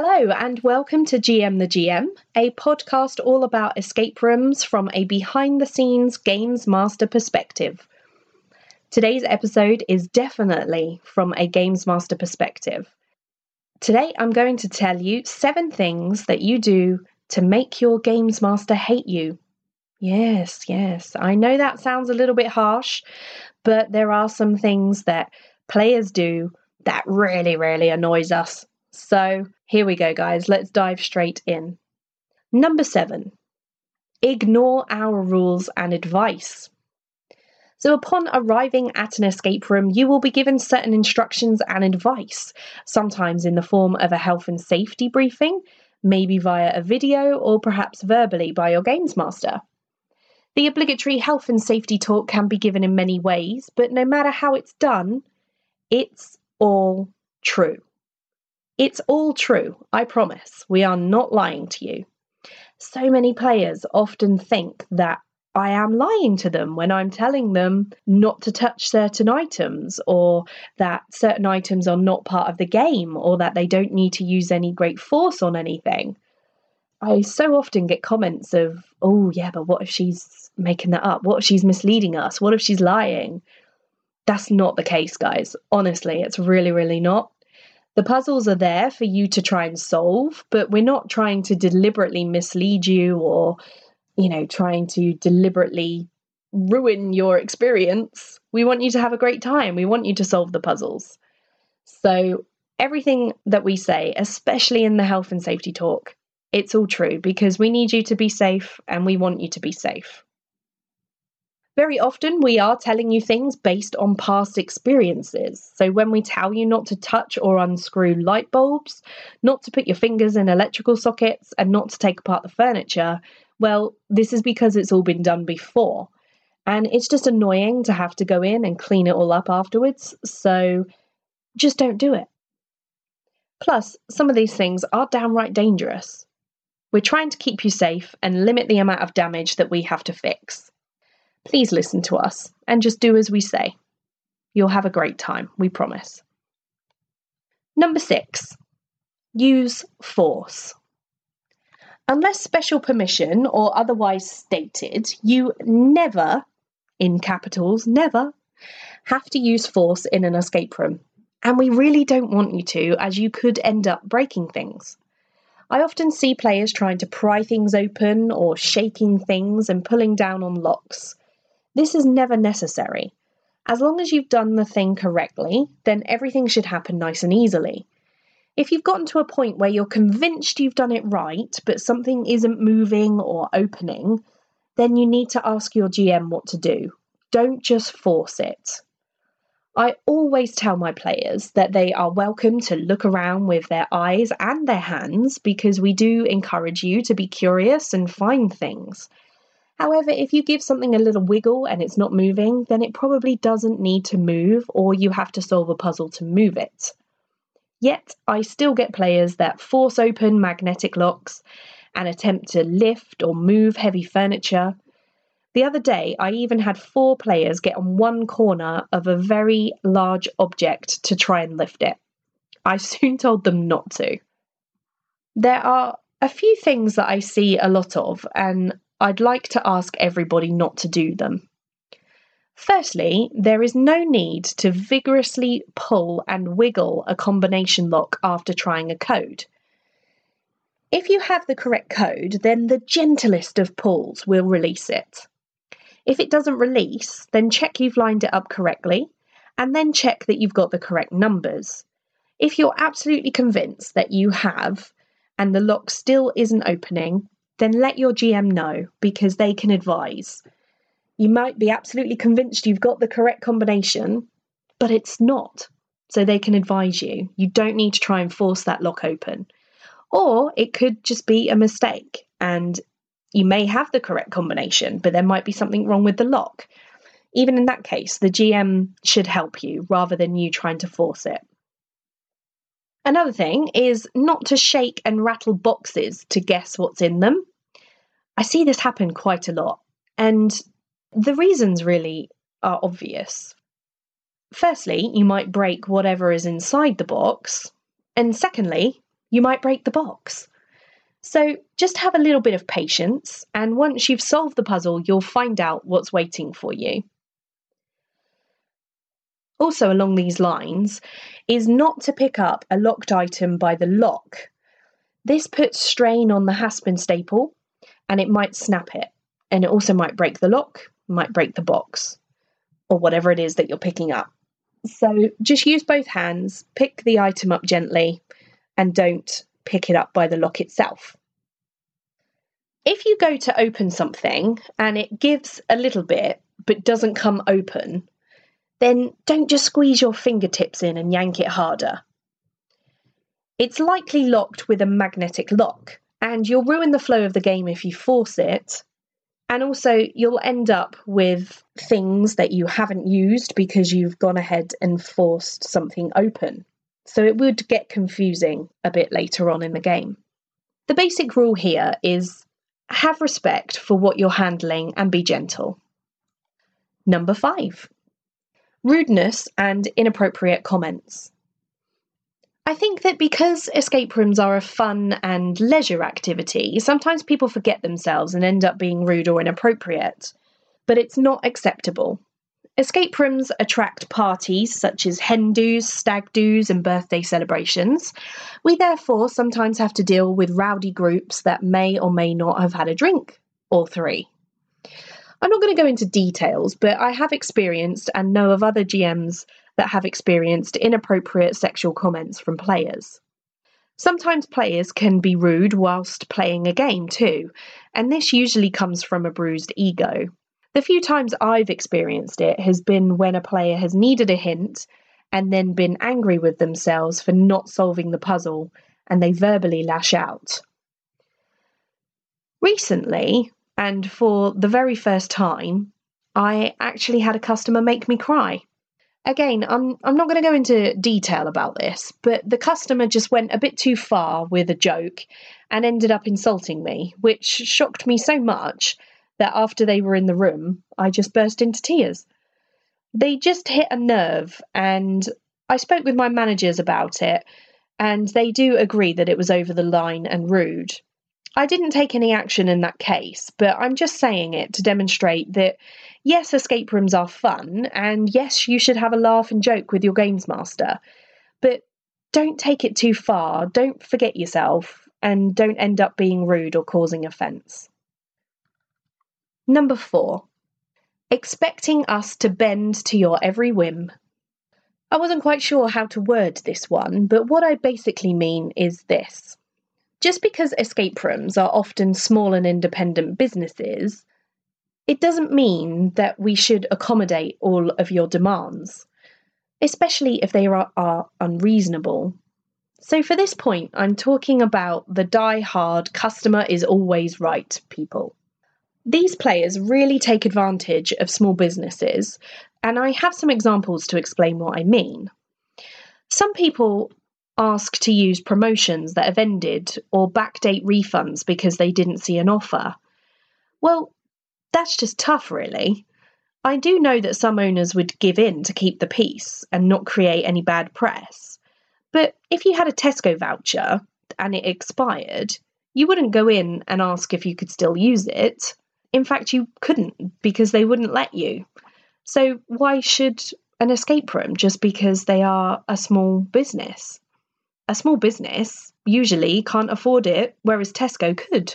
Hello, and welcome to GM the GM, a podcast all about escape rooms from a behind the scenes games master perspective. Today's episode is definitely from a games master perspective. Today, I'm going to tell you seven things that you do to make your games master hate you. Yes, yes, I know that sounds a little bit harsh, but there are some things that players do that really, really annoys us. So, here we go, guys. Let's dive straight in. Number seven, ignore our rules and advice. So, upon arriving at an escape room, you will be given certain instructions and advice, sometimes in the form of a health and safety briefing, maybe via a video, or perhaps verbally by your games master. The obligatory health and safety talk can be given in many ways, but no matter how it's done, it's all true. It's all true, I promise. We are not lying to you. So many players often think that I am lying to them when I'm telling them not to touch certain items or that certain items are not part of the game or that they don't need to use any great force on anything. I so often get comments of, oh, yeah, but what if she's making that up? What if she's misleading us? What if she's lying? That's not the case, guys. Honestly, it's really, really not. The puzzles are there for you to try and solve, but we're not trying to deliberately mislead you or, you know, trying to deliberately ruin your experience. We want you to have a great time. We want you to solve the puzzles. So, everything that we say, especially in the health and safety talk, it's all true because we need you to be safe and we want you to be safe. Very often, we are telling you things based on past experiences. So, when we tell you not to touch or unscrew light bulbs, not to put your fingers in electrical sockets, and not to take apart the furniture, well, this is because it's all been done before. And it's just annoying to have to go in and clean it all up afterwards. So, just don't do it. Plus, some of these things are downright dangerous. We're trying to keep you safe and limit the amount of damage that we have to fix. Please listen to us and just do as we say. You'll have a great time, we promise. Number six, use force. Unless special permission or otherwise stated, you never, in capitals, never, have to use force in an escape room. And we really don't want you to, as you could end up breaking things. I often see players trying to pry things open or shaking things and pulling down on locks. This is never necessary. As long as you've done the thing correctly, then everything should happen nice and easily. If you've gotten to a point where you're convinced you've done it right, but something isn't moving or opening, then you need to ask your GM what to do. Don't just force it. I always tell my players that they are welcome to look around with their eyes and their hands because we do encourage you to be curious and find things. However, if you give something a little wiggle and it's not moving, then it probably doesn't need to move or you have to solve a puzzle to move it. Yet, I still get players that force open magnetic locks and attempt to lift or move heavy furniture. The other day, I even had four players get on one corner of a very large object to try and lift it. I soon told them not to. There are a few things that I see a lot of, and I'd like to ask everybody not to do them. Firstly, there is no need to vigorously pull and wiggle a combination lock after trying a code. If you have the correct code, then the gentlest of pulls will release it. If it doesn't release, then check you've lined it up correctly and then check that you've got the correct numbers. If you're absolutely convinced that you have and the lock still isn't opening, then let your GM know because they can advise. You might be absolutely convinced you've got the correct combination, but it's not. So they can advise you. You don't need to try and force that lock open. Or it could just be a mistake and you may have the correct combination, but there might be something wrong with the lock. Even in that case, the GM should help you rather than you trying to force it. Another thing is not to shake and rattle boxes to guess what's in them. I see this happen quite a lot, and the reasons really are obvious. Firstly, you might break whatever is inside the box, and secondly, You might break the box. So just have a little bit of patience, and once you've solved the puzzle, you'll find out what's waiting for you. Also, along these lines, is not to pick up a locked item by the lock. This puts strain on the hasp and staple and it might snap it. And it also might break the lock, might break the box, or whatever it is that you're picking up. So just use both hands, pick the item up gently, and don't pick it up by the lock itself. If you go to open something and it gives a little bit but doesn't come open, then don't just squeeze your fingertips in and yank it harder. It's likely locked with a magnetic lock, and you'll ruin the flow of the game if you force it. And also, you'll end up with things that you haven't used because you've gone ahead and forced something open. So it would get confusing a bit later on in the game. The basic rule here is have respect for what you're handling and be gentle. Number five, rudeness and inappropriate comments. I think that because escape rooms are a fun and leisure activity, sometimes people forget themselves and end up being rude or inappropriate. But it's not acceptable. Escape rooms attract parties such as hen do's, stag do's, and birthday celebrations. We therefore sometimes have to deal with rowdy groups that may or may not have had a drink or three. I'm not going to go into details, but I have experienced and know of other GMs that have experienced inappropriate sexual comments from players. Sometimes players can be rude whilst playing a game too, and this usually comes from a bruised ego. The few times I've experienced it has been when a player has needed a hint and then been angry with themselves for not solving the puzzle and they verbally lash out. Recently, and for the very first time, I actually had a customer make me cry. Again, I'm I'm not going to go into detail about this, but the customer just went a bit too far with a joke and ended up insulting me, which shocked me so much that after they were in the room, I just burst into tears. They just hit a nerve and I spoke with my managers about it and they do agree that it was over the line and rude. I didn't take any action in that case, but I'm just saying it to demonstrate that yes, escape rooms are fun, and yes, you should have a laugh and joke with your games master, but don't take it too far, don't forget yourself, and don't end up being rude or causing offence. Number four, expecting us to bend to your every whim. I wasn't quite sure how to word this one, but what I basically mean is this. Just because escape rooms are often small and independent businesses, it doesn't mean that we should accommodate all of your demands, especially if they are, are unreasonable. So, for this point, I'm talking about the die hard customer is always right people. These players really take advantage of small businesses, and I have some examples to explain what I mean. Some people ask to use promotions that have ended or backdate refunds because they didn't see an offer. Well, that's just tough, really. I do know that some owners would give in to keep the peace and not create any bad press. But if you had a Tesco voucher and it expired, you wouldn't go in and ask if you could still use it. In fact, you couldn't because they wouldn't let you. So, why should an escape room just because they are a small business? A small business usually can't afford it, whereas Tesco could.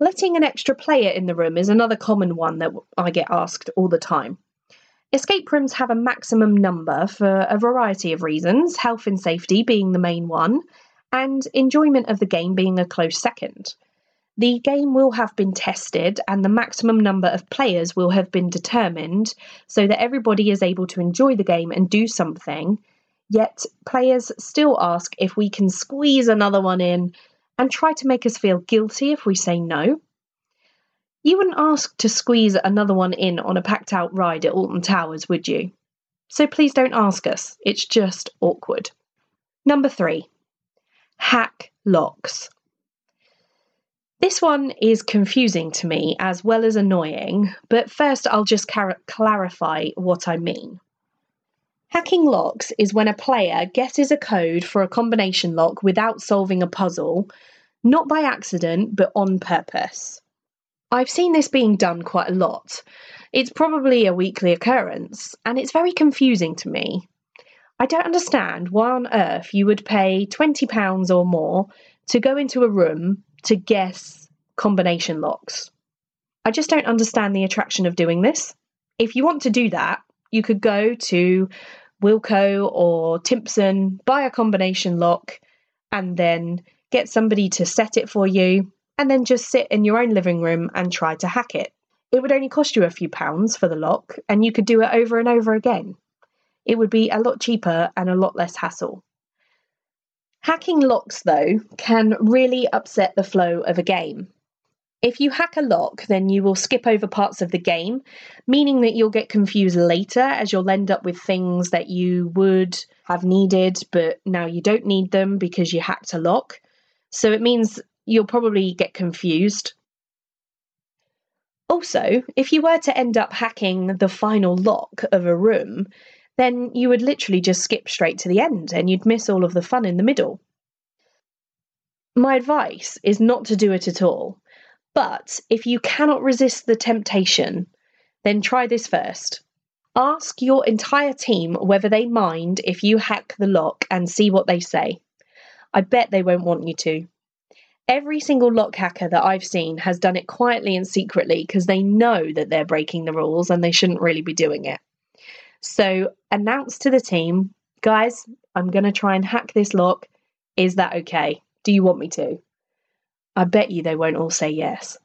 Letting an extra player in the room is another common one that I get asked all the time. Escape rooms have a maximum number for a variety of reasons, health and safety being the main one, and enjoyment of the game being a close second. The game will have been tested and the maximum number of players will have been determined so that everybody is able to enjoy the game and do something Yet players still ask if we can squeeze another one in and try to make us feel guilty if we say no. You wouldn't ask to squeeze another one in on a packed out ride at Alton Towers, would you? So please don't ask us, it's just awkward. Number three, hack locks. This one is confusing to me as well as annoying, but first I'll just car- clarify what I mean. Hacking locks is when a player guesses a code for a combination lock without solving a puzzle, not by accident, but on purpose. I've seen this being done quite a lot. It's probably a weekly occurrence, and it's very confusing to me. I don't understand why on earth you would pay £20 or more to go into a room to guess combination locks. I just don't understand the attraction of doing this. If you want to do that, you could go to Wilko or Timpson, buy a combination lock, and then get somebody to set it for you, and then just sit in your own living room and try to hack it. It would only cost you a few pounds for the lock, and you could do it over and over again. It would be a lot cheaper and a lot less hassle. Hacking locks, though, can really upset the flow of a game. If you hack a lock, then you will skip over parts of the game, meaning that you'll get confused later as you'll end up with things that you would have needed, but now you don't need them because you hacked a lock. So it means you'll probably get confused. Also, if you were to end up hacking the final lock of a room, then you would literally just skip straight to the end and you'd miss all of the fun in the middle. My advice is not to do it at all. But if you cannot resist the temptation, then try this first. Ask your entire team whether they mind if you hack the lock and see what they say. I bet they won't want you to. Every single lock hacker that I've seen has done it quietly and secretly because they know that they're breaking the rules and they shouldn't really be doing it. So announce to the team, guys, I'm going to try and hack this lock. Is that okay? Do you want me to? I bet you they won't all say yes.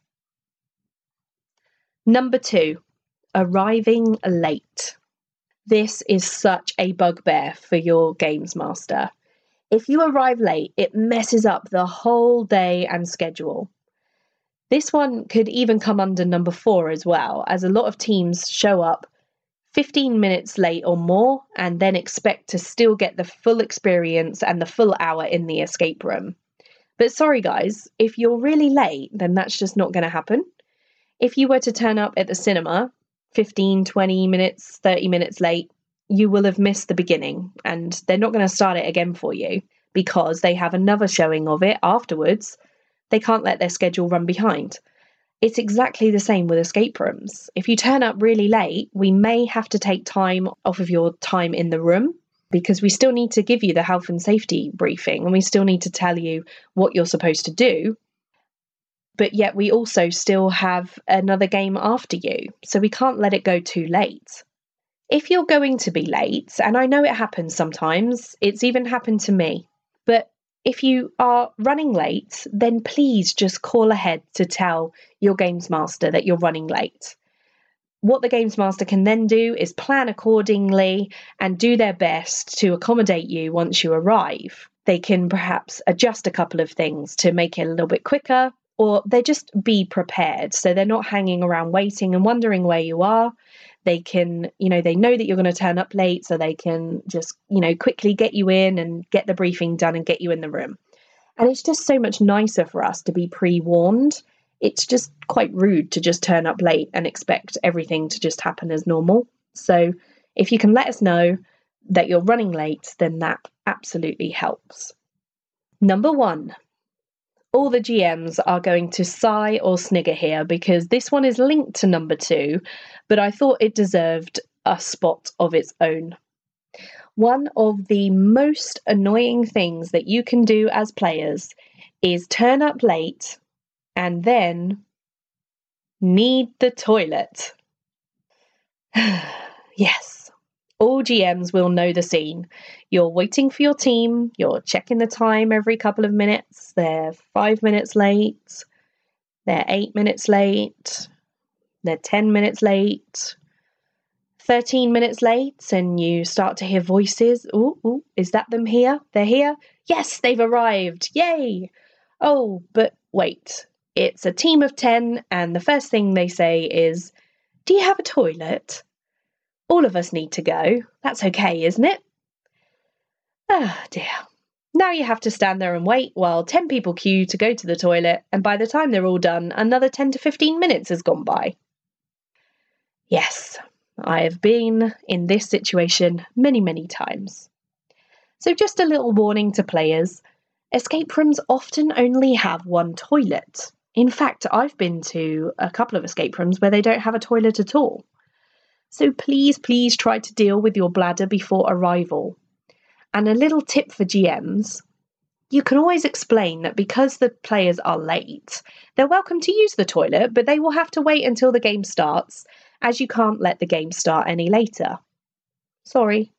Number two, arriving late. This is such a bugbear for your games master. If you arrive late, it messes up the whole day and schedule. This one could even come under number four as well, as a lot of teams show up 15 minutes late or more and then expect to still get the full experience and the full hour in the escape room. But sorry, guys, if you're really late, then that's just not going to happen. If you were to turn up at the cinema 15, 20 minutes, 30 minutes late, you will have missed the beginning and they're not going to start it again for you because they have another showing of it afterwards. They can't let their schedule run behind. It's exactly the same with escape rooms. If you turn up really late, we may have to take time off of your time in the room because we still need to give you the health and safety briefing and we still need to tell you what you're supposed to do. But yet, we also still have another game after you, so we can't let it go too late. If you're going to be late, and I know it happens sometimes, it's even happened to me, but if you are running late, then please just call ahead to tell your games master that you're running late. What the Games Master can then do is plan accordingly and do their best to accommodate you once you arrive. They can perhaps adjust a couple of things to make it a little bit quicker, or they just be prepared so they're not hanging around waiting and wondering where you are. They can, you know, they know that you're going to turn up late, so they can just, you know, quickly get you in and get the briefing done and get you in the room. And it's just so much nicer for us to be pre warned it's just quite rude to just turn up late and expect everything to just happen as normal. So if you can let us know that you're running late, then that absolutely helps. Number one, all the GMs are going to sigh or snigger here because this one is linked to number two, but I thought it deserved a spot of its own. One of the most annoying things that you can do as players is turn up late and then need the toilet. yes, all GMs will know the scene. You're waiting for your team, you're checking the time every couple of minutes, they're five minutes late, they're eight minutes late, they're 10 minutes late. 13 minutes late and you start to hear voices. Oh, ooh, is that them here? They're here? Yes, they've arrived. Yay! Oh, but wait, it's a team of 10, and the first thing they say is, Do you have a toilet? All of us need to go. That's okay, isn't it? Ah, oh, dear. Now you have to stand there and wait while 10 people queue to go to the toilet, and by the time they're all done, another 10 to 15 minutes has gone by. Yes, I have been in this situation many, many times. So, just a little warning to players escape rooms often only have one toilet. In fact, I've been to a couple of escape rooms where they don't have a toilet at all. So, please, please try to deal with your bladder before arrival. And a little tip for GMs you can always explain that because the players are late, they're welcome to use the toilet, but they will have to wait until the game starts, as you can't let the game start any later. Sorry.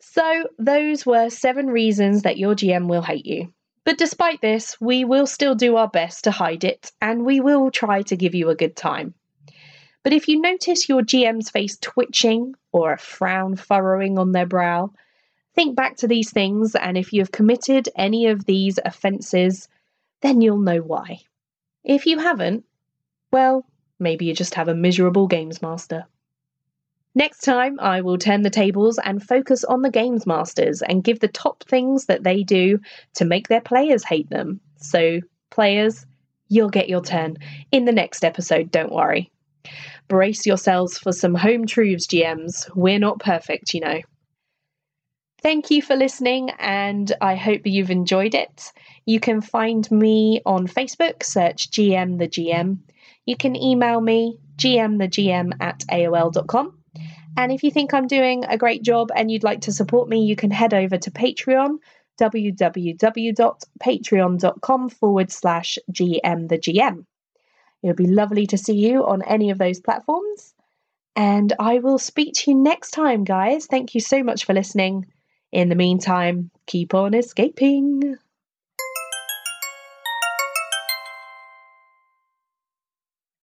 So, those were seven reasons that your GM will hate you. But despite this, we will still do our best to hide it and we will try to give you a good time. But if you notice your GM's face twitching or a frown furrowing on their brow, think back to these things, and if you have committed any of these offences, then you'll know why. If you haven't, well, maybe you just have a miserable games master. Next time, I will turn the tables and focus on the games masters and give the top things that they do to make their players hate them. So, players, you'll get your turn in the next episode, don't worry. Brace yourselves for some home truths, GMs. We're not perfect, you know. Thank you for listening, and I hope you've enjoyed it. You can find me on Facebook, search GM the GM. You can email me, gmthegm at aol.com. And if you think I'm doing a great job and you'd like to support me, you can head over to Patreon, www.patreon.com forward slash GM the GM. It would be lovely to see you on any of those platforms. And I will speak to you next time, guys. Thank you so much for listening. In the meantime, keep on escaping.